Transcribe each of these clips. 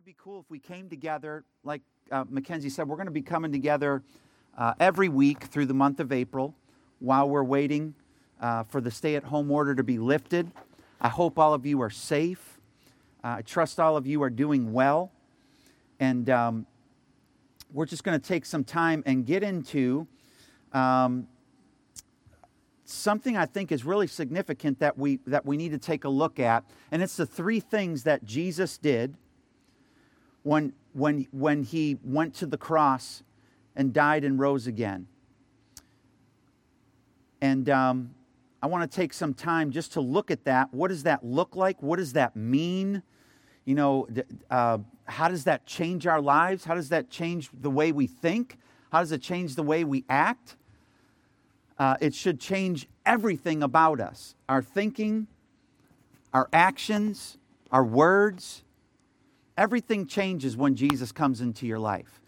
it'd be cool if we came together, like uh, Mackenzie said, we're going to be coming together uh, every week through the month of April while we're waiting uh, for the stay at home order to be lifted. I hope all of you are safe. Uh, I trust all of you are doing well. And um, we're just going to take some time and get into um, something I think is really significant that we, that we need to take a look at. And it's the three things that Jesus did when, when, when he went to the cross and died and rose again. And um, I want to take some time just to look at that. What does that look like? What does that mean? You know, uh, how does that change our lives? How does that change the way we think? How does it change the way we act? Uh, it should change everything about us our thinking, our actions, our words. Everything changes when Jesus comes into your life.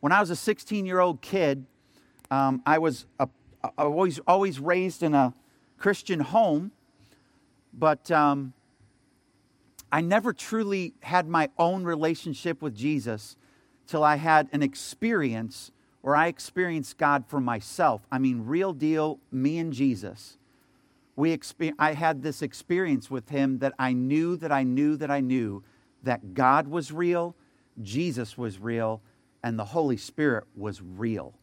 When I was a 16 year old kid, um, I was always, always raised in a Christian home, but um, I never truly had my own relationship with Jesus till I had an experience where I experienced God for myself. I mean, real deal, me and Jesus. We exper- I had this experience with Him that I knew that I knew that I knew that God was real, Jesus was real, and the Holy Spirit was real.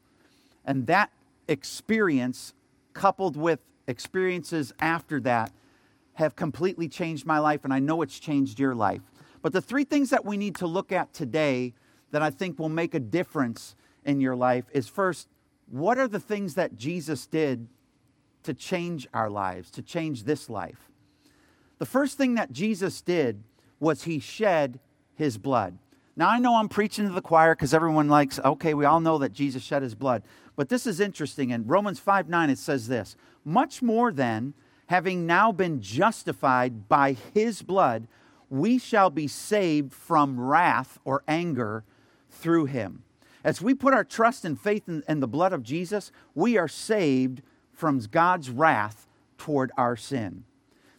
And that experience, coupled with experiences after that, have completely changed my life, and I know it's changed your life. But the three things that we need to look at today that I think will make a difference in your life is first, what are the things that Jesus did to change our lives, to change this life? The first thing that Jesus did was he shed his blood. Now, I know I'm preaching to the choir because everyone likes, okay, we all know that Jesus shed his blood. But this is interesting. In Romans 5 9, it says this Much more than having now been justified by his blood, we shall be saved from wrath or anger through him. As we put our trust and faith in, in, the blood of Jesus, we are saved from God's wrath toward our sin.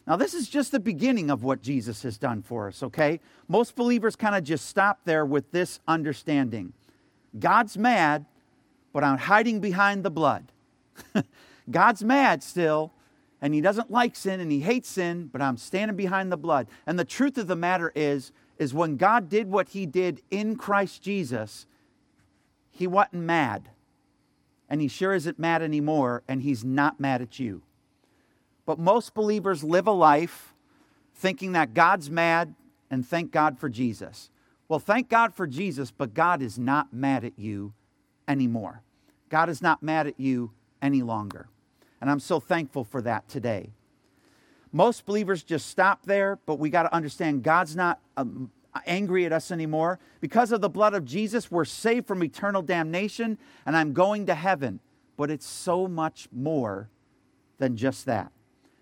Now, this is just the beginning of what Jesus has done for us, okay? Most believers kind of just stop there with this understanding God's mad, but I'm hiding behind the blood. God's mad still, and he doesn't like sin and he hates sin, but I'm standing behind the blood. And the truth of the matter is, is when God did what he did in Christ Jesus, he wasn't mad. And he sure isn't mad anymore, and he's not mad at you. But most believers live a life thinking that God's mad and thank God for Jesus. Well, thank God for Jesus, but God is not mad at you anymore. God is not mad at you any longer. And I'm so thankful for that today. Most believers just stop there, but we got to understand God's not um, angry at us anymore. Because of the blood of Jesus, we're saved from eternal damnation, and I'm going to heaven. But it's so much more than just that.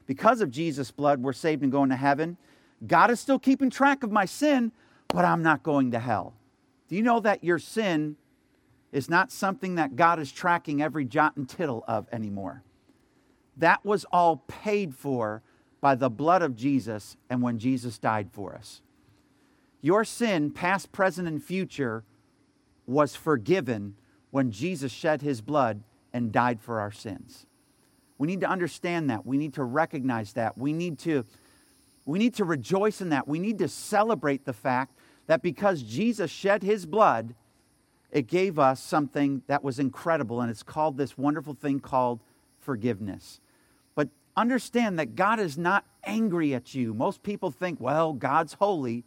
Because of Jesus' blood, we're saved and going to heaven. God is still keeping track of my sin, but I'm not going to hell. Do you know that your sin is not something that God is tracking every jot and tittle of anymore? That was all paid for by the blood of Jesus and when Jesus died for us. Your sin, past, present, and future, was forgiven when Jesus shed his blood and died for our sins. We need to understand that. We need to recognize that. We need to, we need to rejoice in that. We need to celebrate the fact that because Jesus shed his blood, it gave us something that was incredible, and it's called this wonderful thing called forgiveness But understand that God is not angry at you. Most people think, well, God's holy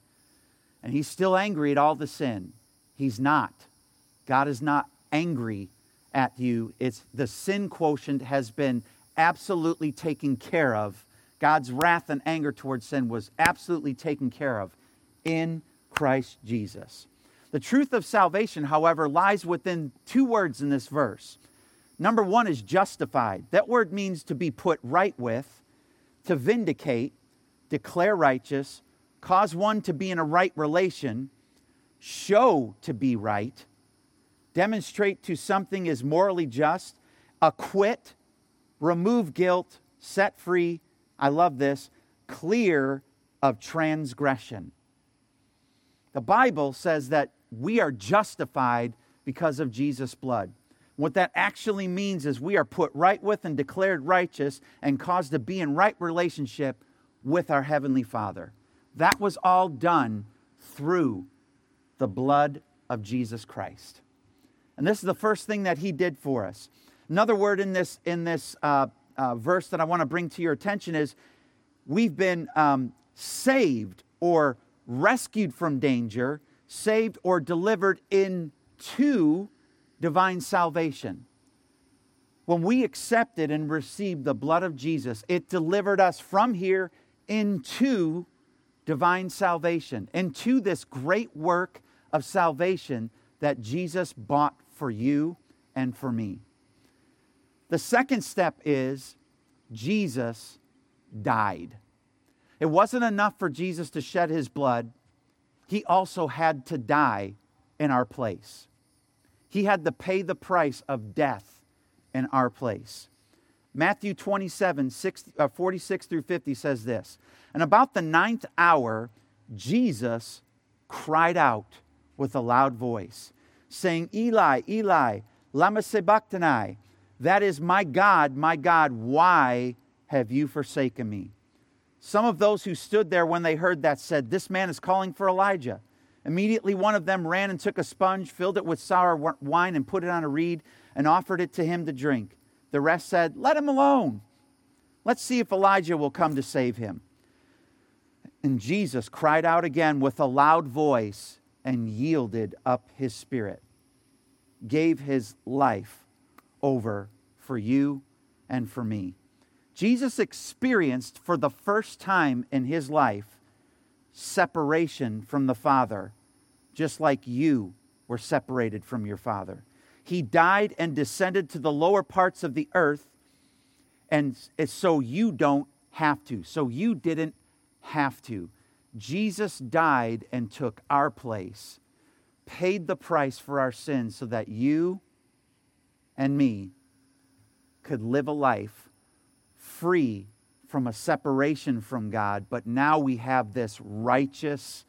and he's still angry at all the sin. He's not. God is not angry at you. It's the sin quotient has been absolutely taken care of. God's wrath and anger towards sin was absolutely taken care of in Christ Jesus. The truth of salvation, however, lies within two words in this verse. Number one is justified. That word means to be put right with, to vindicate, declare righteous, cause one to be in a right relation, show to be right, demonstrate to something is morally just, acquit, remove guilt, set free. I love this, clear of transgression. The Bible says that we are justified because of Jesus' blood. What that actually means is we are put right with and declared righteous and caused to be in right relationship with our Heavenly Father. That was all done through the blood of Jesus Christ. And this is the first thing that He did for us. Another word in this, in this uh, uh, verse that I want to bring to your attention is we've been um, saved or rescued from danger, saved or delivered into divine salvation. When we accepted and received the blood of Jesus, it delivered us from here into divine salvation, into this great work of salvation that Jesus bought for you and for me. The second step is Jesus died. It wasn't enough for Jesus to shed his blood, he also had to die in our place. He had to pay the price of death in our place. Matthew 27, 6, uh, 46 through 50 says this And about the ninth hour, Jesus cried out with a loud voice, saying, Eli, Eli, lama sabachthani? That is, my God, my God, why have you forsaken me? Some of those who stood there when they heard that said, This man is calling for Elijah. Immediately, one of them ran and took a sponge, filled it with sour wine, and put it on a reed, and offered it to him to drink. The rest said, Let him alone. Let's see if Elijah will come to save him. And Jesus cried out again with a loud voice and yielded up his spirit, gave his life over for you and for me. Jesus experienced for the first time in his life separation from the Father, just like you were separated from your Father. He died and descended to the lower parts of the earth, and so you don't have to. So you didn't have to. Jesus died and took our place, paid the price for our sins so that you and me could live a life free from a separation from God, but now we have this righteous,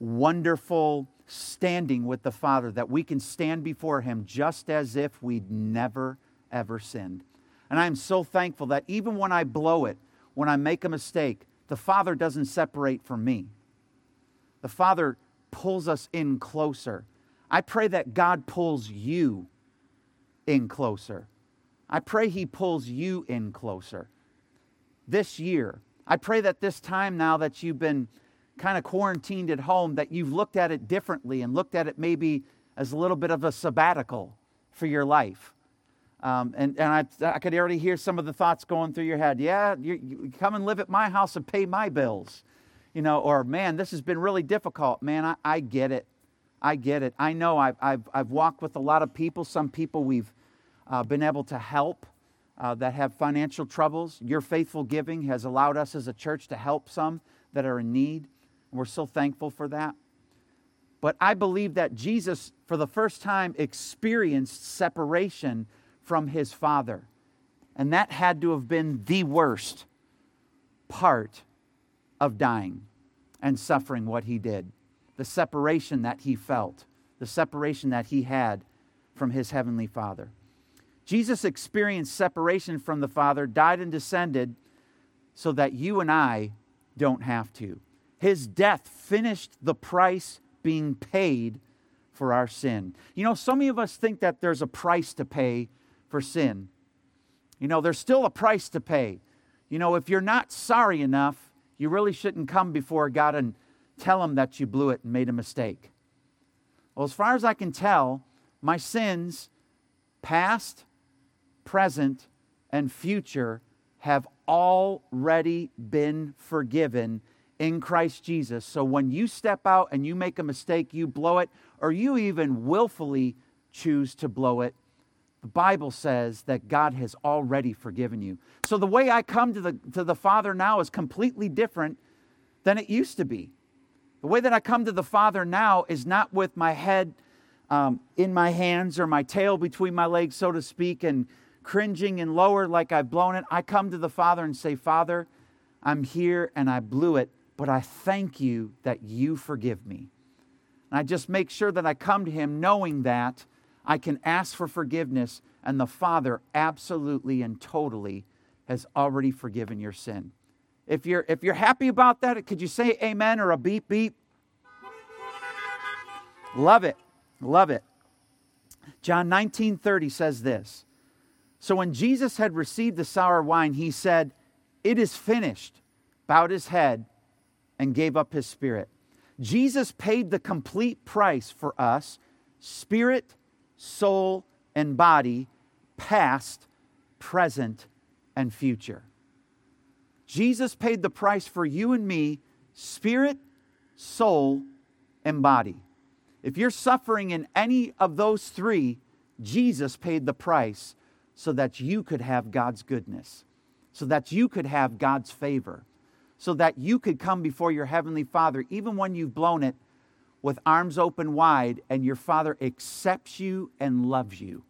wonderful standing with the Father that we can stand before Him just as if we'd never, ever sinned. And I'm so thankful that even when I blow it, when I make a mistake, the Father doesn't separate from me. The Father pulls us in closer. I pray that God pulls you in closer. I pray He pulls you in closer this year. I pray that this time now that you've been kind of quarantined at home, that you've looked at it differently and looked at it maybe as a little bit of a sabbatical for your life. Um, and and I, I could already hear some of the thoughts going through your head. Yeah, you, you come and live at my house and pay my bills. You know, or man, this has been really difficult. Man, I, I get it. I get it. I know I've, I've, I've walked with a lot of people. Some people we've uh, been able to help uh, that have financial troubles. Your faithful giving has allowed us as a church to help some that are in need. We're so thankful for that. But I believe that Jesus, for the first time, experienced separation from his Father. And that had to have been the worst part of dying and suffering what he did. The separation that he felt, the separation that he had from his heavenly Father. Jesus experienced separation from the Father, died and descended so that you and I don't have to. His death finished the price being paid for our sin. You know, so many of us think that there's a price to pay for sin. You know, there's still a price to pay. You know, if you're not sorry enough, you really shouldn't come before God and tell Him that you blew it and made a mistake. Well, as far as I can tell, my sins, past, present, and future have already been forgiven in Christ Jesus. So when you step out and you make a mistake, you blow it, or you even willfully choose to blow it, the Bible says that God has already forgiven you. So the way I come to the, to the Father now is completely different than it used to be. The way that I come to the Father now is not with my head um, in my hands or my tail between my legs, so to speak, and cringing and lower like I've blown it, I come to the Father and say, Father, I'm here and I blew it, but I thank you that you forgive me. And I just make sure that I come to Him knowing that I can ask for forgiveness, and the Father absolutely and totally has already forgiven your sin. If you're, if you're happy about that, could you say amen or a beep beep? Love it. Love it. John 19:30 says this. So when Jesus had received the sour wine, he said, "It is finished." Bowed his head and gave up his spirit. Jesus paid the complete price for us, spirit, soul, and body, past, present, and future. Jesus paid the price for you and me, spirit, soul, and body. If you're suffering in any of those three, Jesus paid the price so that you could have God's goodness, so that you could have God's favor, so that you could come before your Heavenly Father, even when you've blown it, with arms open wide, and your Father accepts you and loves you.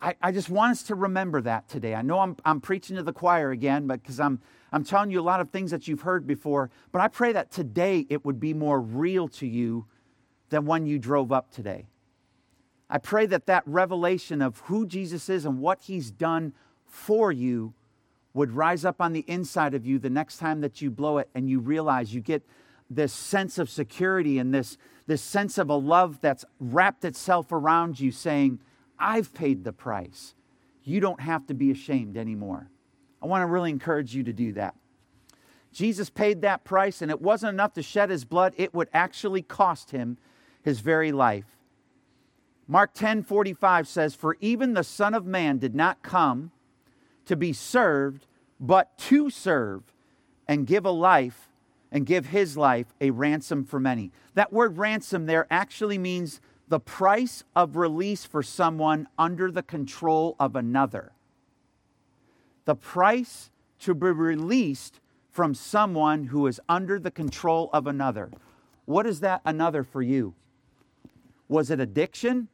I, I just want us to remember that today. I know I'm, I'm preaching to the choir again, but because I'm, I'm telling you a lot of things that you've heard before, but I pray that today it would be more real to you than when you drove up today. I pray that that revelation of who Jesus is and what he's done for you would rise up on the inside of you the next time that you blow it and you realize you get this sense of security and this, this sense of a love that's wrapped itself around you saying, I've paid the price. You don't have to be ashamed anymore. I want to really encourage you to do that. Jesus paid that price, and it wasn't enough to shed his blood, it would actually cost him his very life. Mark 10 45 says, For even the Son of Man did not come to be served, but to serve and give a life and give his life a ransom for many. That word ransom there actually means the price of release for someone under the control of another. The price to be released from someone who is under the control of another. What is that another for you? Was it addiction?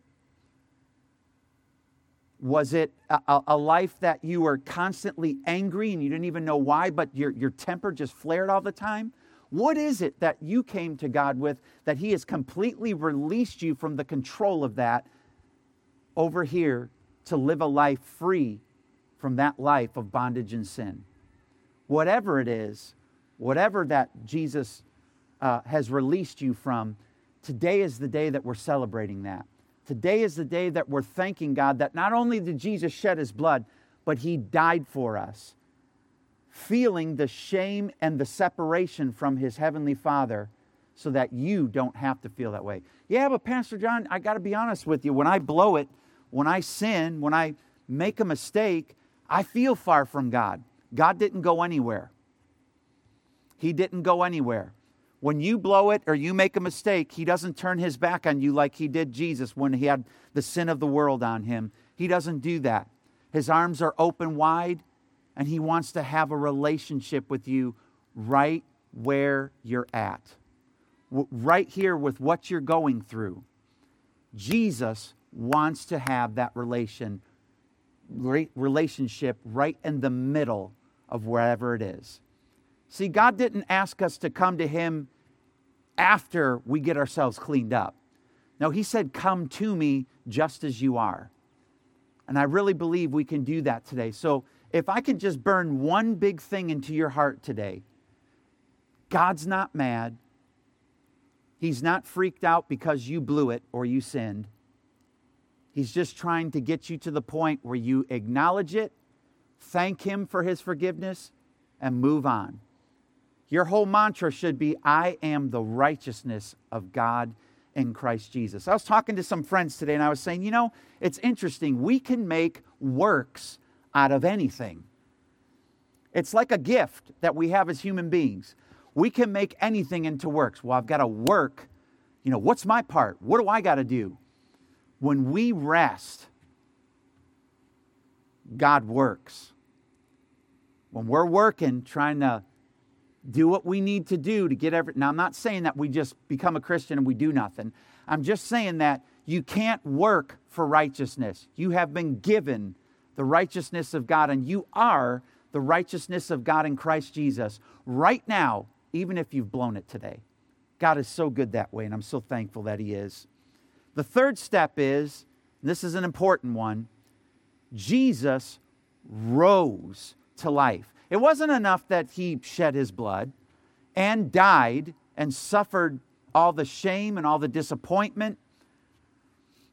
Was it a, a, life that you were constantly angry and you didn't even know why, but your, your temper just flared all the time? What is it that you came to God with that He has completely released you from the control of that over here to live a life free from that life of bondage and sin? Whatever it is, whatever that Jesus uh, has released you from, Today is the day that we're celebrating that. Today is the day that we're thanking God that not only did Jesus shed his blood, but he died for us, feeling the shame and the separation from his heavenly Father so that you don't have to feel that way. Yeah, but Pastor John, I got to be honest with you. When I blow it, when I sin, when I make a mistake, I feel far from God. God didn't go anywhere. He didn't go anywhere. When you blow it or you make a mistake, he doesn't turn his back on you like he did Jesus when he had the sin of the world on him. He doesn't do that. His arms are open wide, and he wants to have a relationship with you right where you're at, right here with what you're going through. Jesus wants to have that relation, relationship right in the middle of wherever it is. See, God didn't ask us to come to Him after we get ourselves cleaned up. No, He said, Come to me just as you are. And I really believe we can do that today. So if I can just burn one big thing into your heart today God's not mad. He's not freaked out because you blew it or you sinned. He's just trying to get you to the point where you acknowledge it, thank Him for His forgiveness, and move on. Your whole mantra should be I am the righteousness of God in Christ Jesus. I was talking to some friends today and I was saying, you know, it's interesting. We can make works out of anything. It's like a gift that we have as human beings. We can make anything into works. Well, I've got to work. You know, what's my part? What do I got to do? When we rest, God works. When we're working, trying to do what we need to do to get every. Now, I'm not saying that we just become a Christian and we do nothing. I'm just saying that you can't work for righteousness. You have been given the righteousness of God, and you are the righteousness of God in Christ Jesus right now, even if you've blown it today. God is so good that way, and I'm so thankful that He is. The third step is this is an important one Jesus rose to life. It wasn't enough that He shed His blood and died and suffered all the shame and all the disappointment,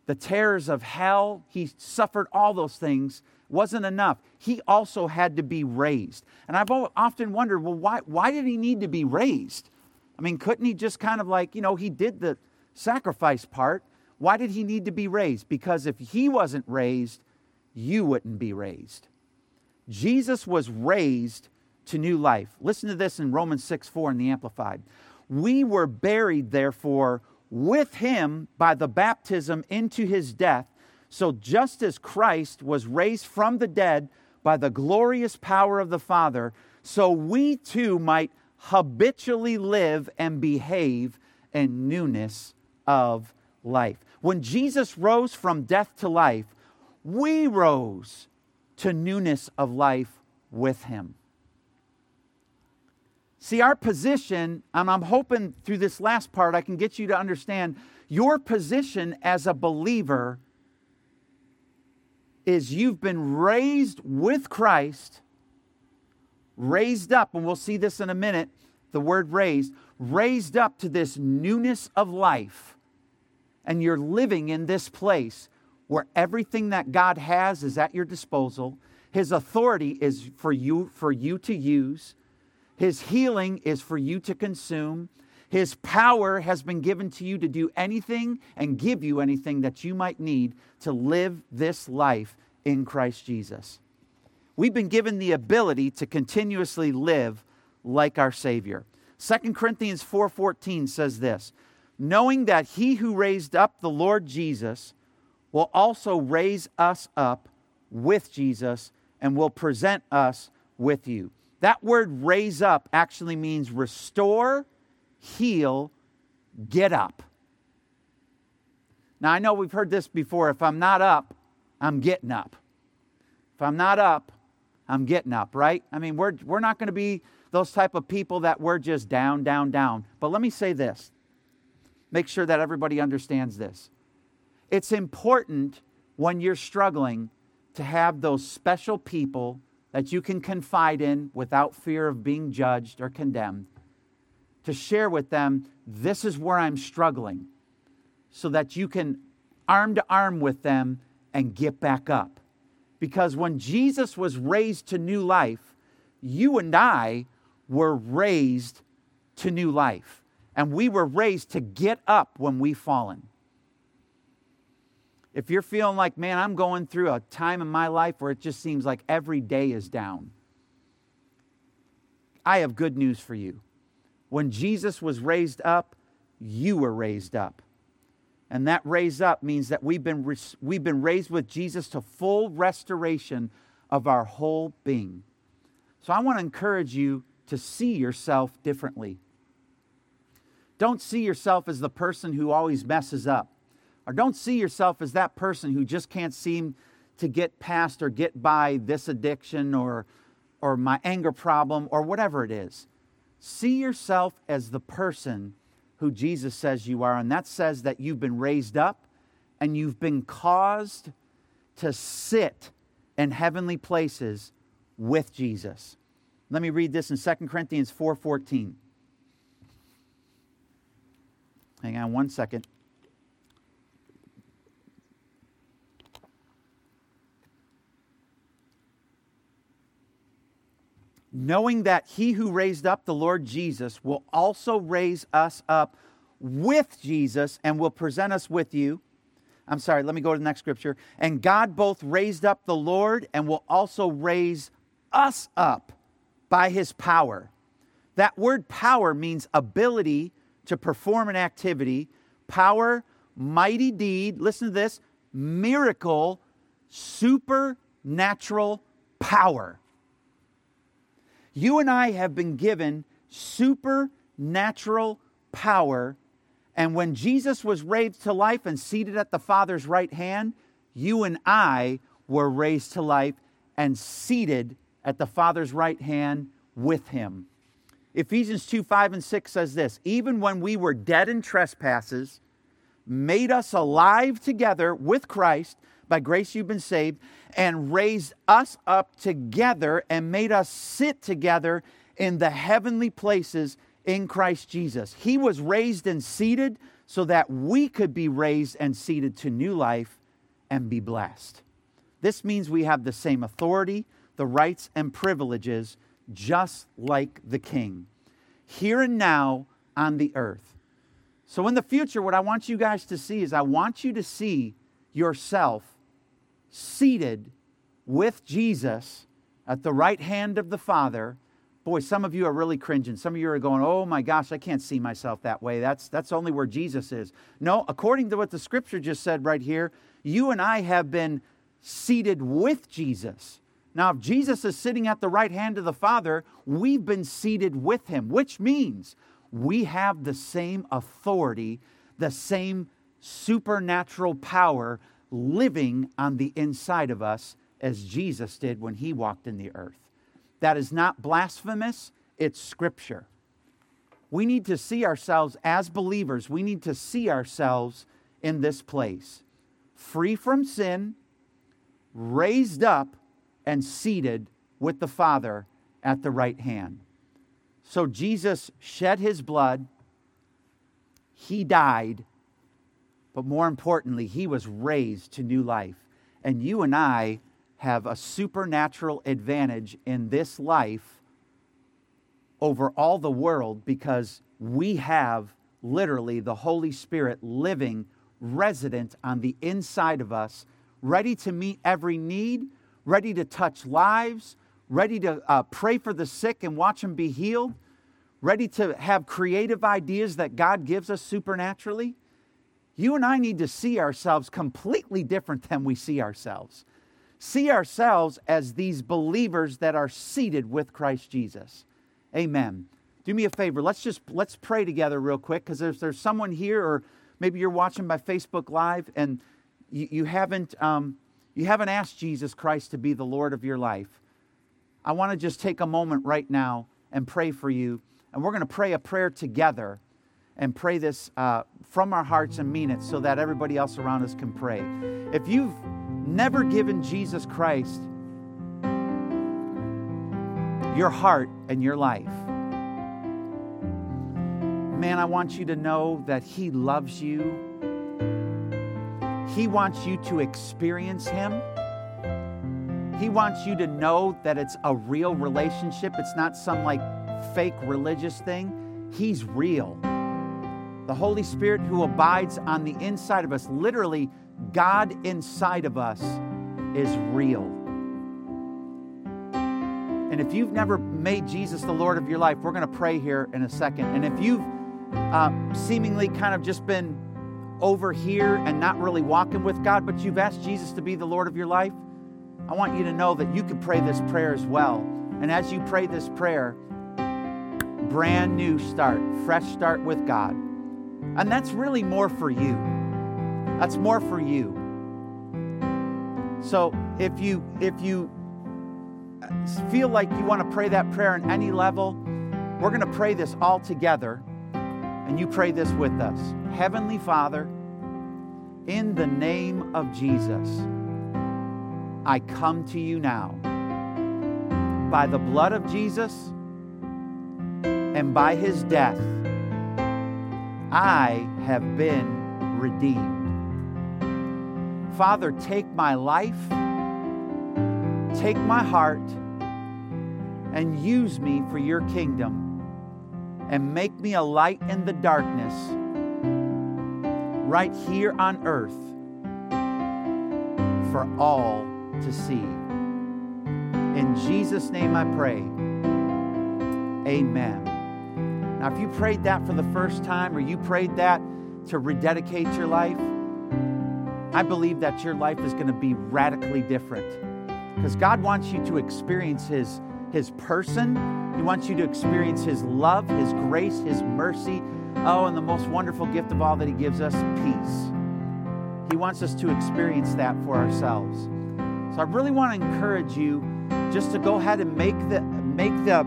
the terrors of hell. He suffered all those things. Wasn't enough. He also had to be raised. And I've often wondered, well, why, why did he need to be raised? I mean, couldn't he just kind of like, you know, he did the sacrifice part. Why did he need to be raised? Because if he wasn't raised, you wouldn't be raised. Jesus was raised to new life. Listen to this in Romans 6 4 in the Amplified. We were buried, therefore, with him by the baptism into his death. So just as Christ was raised from the dead by the glorious power of the Father, so we too might habitually live and behave in newness of life. When Jesus rose from death to life, we rose to newness of life with him. See, our position, and I'm hoping through this last part I can get you to understand your position as a believer is you've been raised with Christ, raised up, and we'll see this in a minute the word raised, raised up to this newness of life. And you're living in this place where everything that God has is at your disposal. His authority is for you for you to use. His healing is for you to consume. His power has been given to you to do anything and give you anything that you might need to live this life in Christ Jesus. We've been given the ability to continuously live like our Savior. 2 Corinthians 4:14 says this, knowing that he who raised up the Lord Jesus will also raise us up with Jesus and will present us with you. That word raise up actually means restore, heal, get up. Now, I know we've heard this before. If I'm not up, I'm getting up. If I'm not up, I'm getting up, right? I mean, we're, we're not going to be those type of people that we're just down, down, down. But let me say this make sure that everybody understands this. It's important when you're struggling to have those special people that you can confide in without fear of being judged or condemned, to share with them, this is where I'm struggling, so that you can arm to arm with them and get back up. Because when Jesus was raised to new life, you and I were raised to new life. And we were raised to get up when we've fallen. If you're feeling like, man, I'm going through a time in my life where it just seems like every day is down, I have good news for you. When Jesus was raised up, you were raised up. And that raise up means that we've been, we've been raised with Jesus to full restoration of our whole being. So I want to encourage you to see yourself differently. Don't see yourself as the person who always messes up, or don't see yourself as that person who just can't seem to get past or get by this addiction or, or my anger problem or whatever it is. See yourself as the person who Jesus says you are, and that says that you've been raised up and you've been caused to sit in heavenly places with Jesus. Let me read this in 2 Corinthians 4:14. Hang on one second. Knowing that he who raised up the Lord Jesus will also raise us up with Jesus and will present us with you. I'm sorry, let me go to the next scripture. And God both raised up the Lord and will also raise us up by his power. That word power means ability to perform an activity, power, mighty deed, listen to this, miracle, supernatural power. You and I have been given supernatural power. And when Jesus was raised to life and seated at the Father's right hand, you and I were raised to life and seated at the Father's right hand with him. Ephesians 2 5 and 6 says this Even when we were dead in trespasses, made us alive together with Christ. By grace you've been saved, and raised us up together and made us sit together in the heavenly places in Christ Jesus. He was raised and seated so that we could be raised and seated to new life and be blessed. This means we have the same authority, the rights, and privileges, just like the king, here and now on the earth. So, in the future, what I want you guys to see is I want you to see yourself seated with Jesus at the right hand of the Father. Boy, some of you are really cringing. Some of you are going, oh my gosh, I can't see myself that way. That's, that's only where Jesus is. No, according to what the scripture just said right here, you and I have been seated with Jesus. Now, if Jesus is sitting at the right hand of the Father, we've been seated with him, which means we have the same authority, the same supernatural power living on the inside of us as Jesus did when he walked in the earth. That is not blasphemous, it's scripture. We need to see ourselves as believers, we need to see ourselves in this place free from sin, raised up, and seated with the Father at the right hand. So Jesus shed his blood, he died, but more importantly, he was raised to new life. And you and I have a supernatural advantage in this life over all the world because we have literally the Holy Spirit living resident on the inside of us, ready to meet every need, ready to touch lives, ready to uh, pray for the sick and watch them be healed, ready to have creative ideas that God gives us supernaturally. You and I need to see ourselves completely different than we see ourselves. See ourselves as these believers that are seated with Christ Jesus. Amen. Do me a favor. Let's just let's pray together real quick because there's there's someone here or maybe you're watching by Facebook Live and you, you haven't, um, you haven't asked Jesus Christ to be the Lord of your life. I want to just take a moment right now and pray for you. And we're going to pray a prayer together and pray this uh, from our hearts and mean it so that everybody else around us can pray. If you've never given Jesus Christ your heart and your life, man, I want you to know that He loves you. He wants you to experience Him. He wants you to know that it's a real relationship. It's not some like fake religious thing. He's real. The Holy Spirit who abides on the inside of us, literally, God inside of us, is real. And if you've never made Jesus the Lord of your life, we're going to pray here in a second. And if you've um, seemingly kind of just been over here and not really walking with God, but you've asked Jesus to be the Lord of your life, I want you to know that you can pray this prayer as well. And as you pray this prayer, brand new start, fresh start with God. And that's really more for you. That's more for you. So if you if you uh, feel like you want to pray that prayer on any level, we're going to pray this all together. And you pray this with us Heavenly Father, in the name of Jesus, I come to you now. By the blood of Jesus and by his death, I have been redeemed. Father, take my life, take my heart, and use me for your kingdom and make me a light in the darkness right here on earth for all to see. In Jesus' name I pray. Amen. Now, if you prayed that for the first time or you prayed that to rededicate your life, I believe that your life is going to be radically different because God wants you to experience His, His person he wants you to experience His love, His grace, His mercy. Oh, and the most wonderful gift of all that He gives us peace. He wants us to experience that for ourselves. So I really want to encourage you just to go ahead and make the make the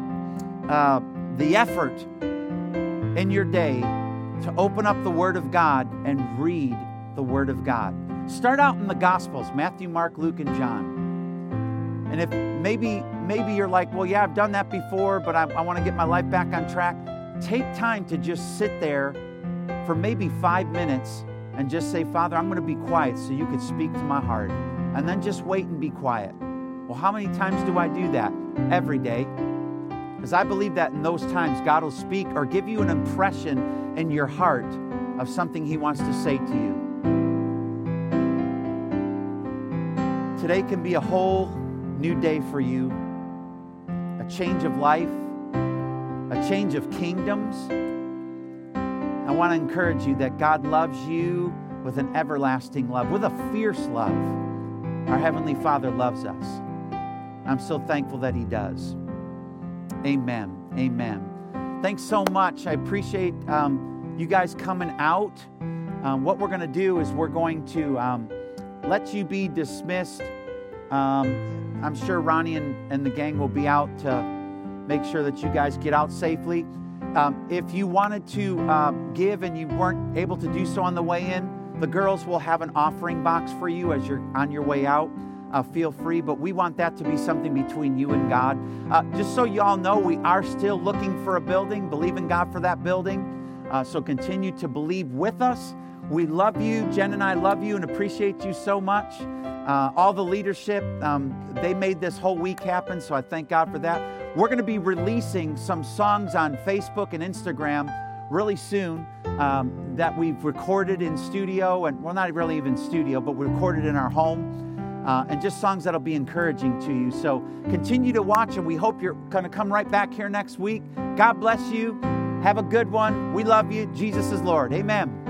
uh, the effort in your day to open up the Word of God and read the Word of God. Start out in the Gospels Matthew, Mark, Luke, and John. And if maybe maybe you're like, well, yeah, I've done that before, but I, I want to get my life back on track. Take time to just sit there for maybe five minutes and just say, Father, I'm going to be quiet so you could speak to my heart. And then just wait and be quiet. Well, how many times do I do that? Every day. Because I believe that in those times, God will speak or give you an impression in your heart of something He wants to say to you. Today can be a whole new day for you, a change of life, a change of kingdoms. I want to encourage you that God loves you with an everlasting love, with a fierce love. Our Heavenly Father loves us. I'm so thankful that He does. Amen. Amen. Thanks so much. I appreciate um, you guys coming out. Um, what we're going to do is we're going to um, let you be dismissed. Um, I'm sure Ronnie and, and the gang will be out to make sure that you guys get out safely. Um, if you wanted to uh, give and you weren't able to do so on the way in, the girls will have an offering box for you as you're on your way out. Uh, feel free, but we want that to be something between you and God. Uh, just so you all know, we are still looking for a building, believe in God for that building. Uh, so continue to believe with us. We love you. Jen and I love you and appreciate you so much. Uh, all the leadership, um, they made this whole week happen, so I thank God for that. We're going to be releasing some songs on Facebook and Instagram really soon um, that we've recorded in studio, and well, not really even studio, but recorded in our home. Uh, and just songs that'll be encouraging to you. So continue to watch, and we hope you're going to come right back here next week. God bless you. Have a good one. We love you. Jesus is Lord. Amen.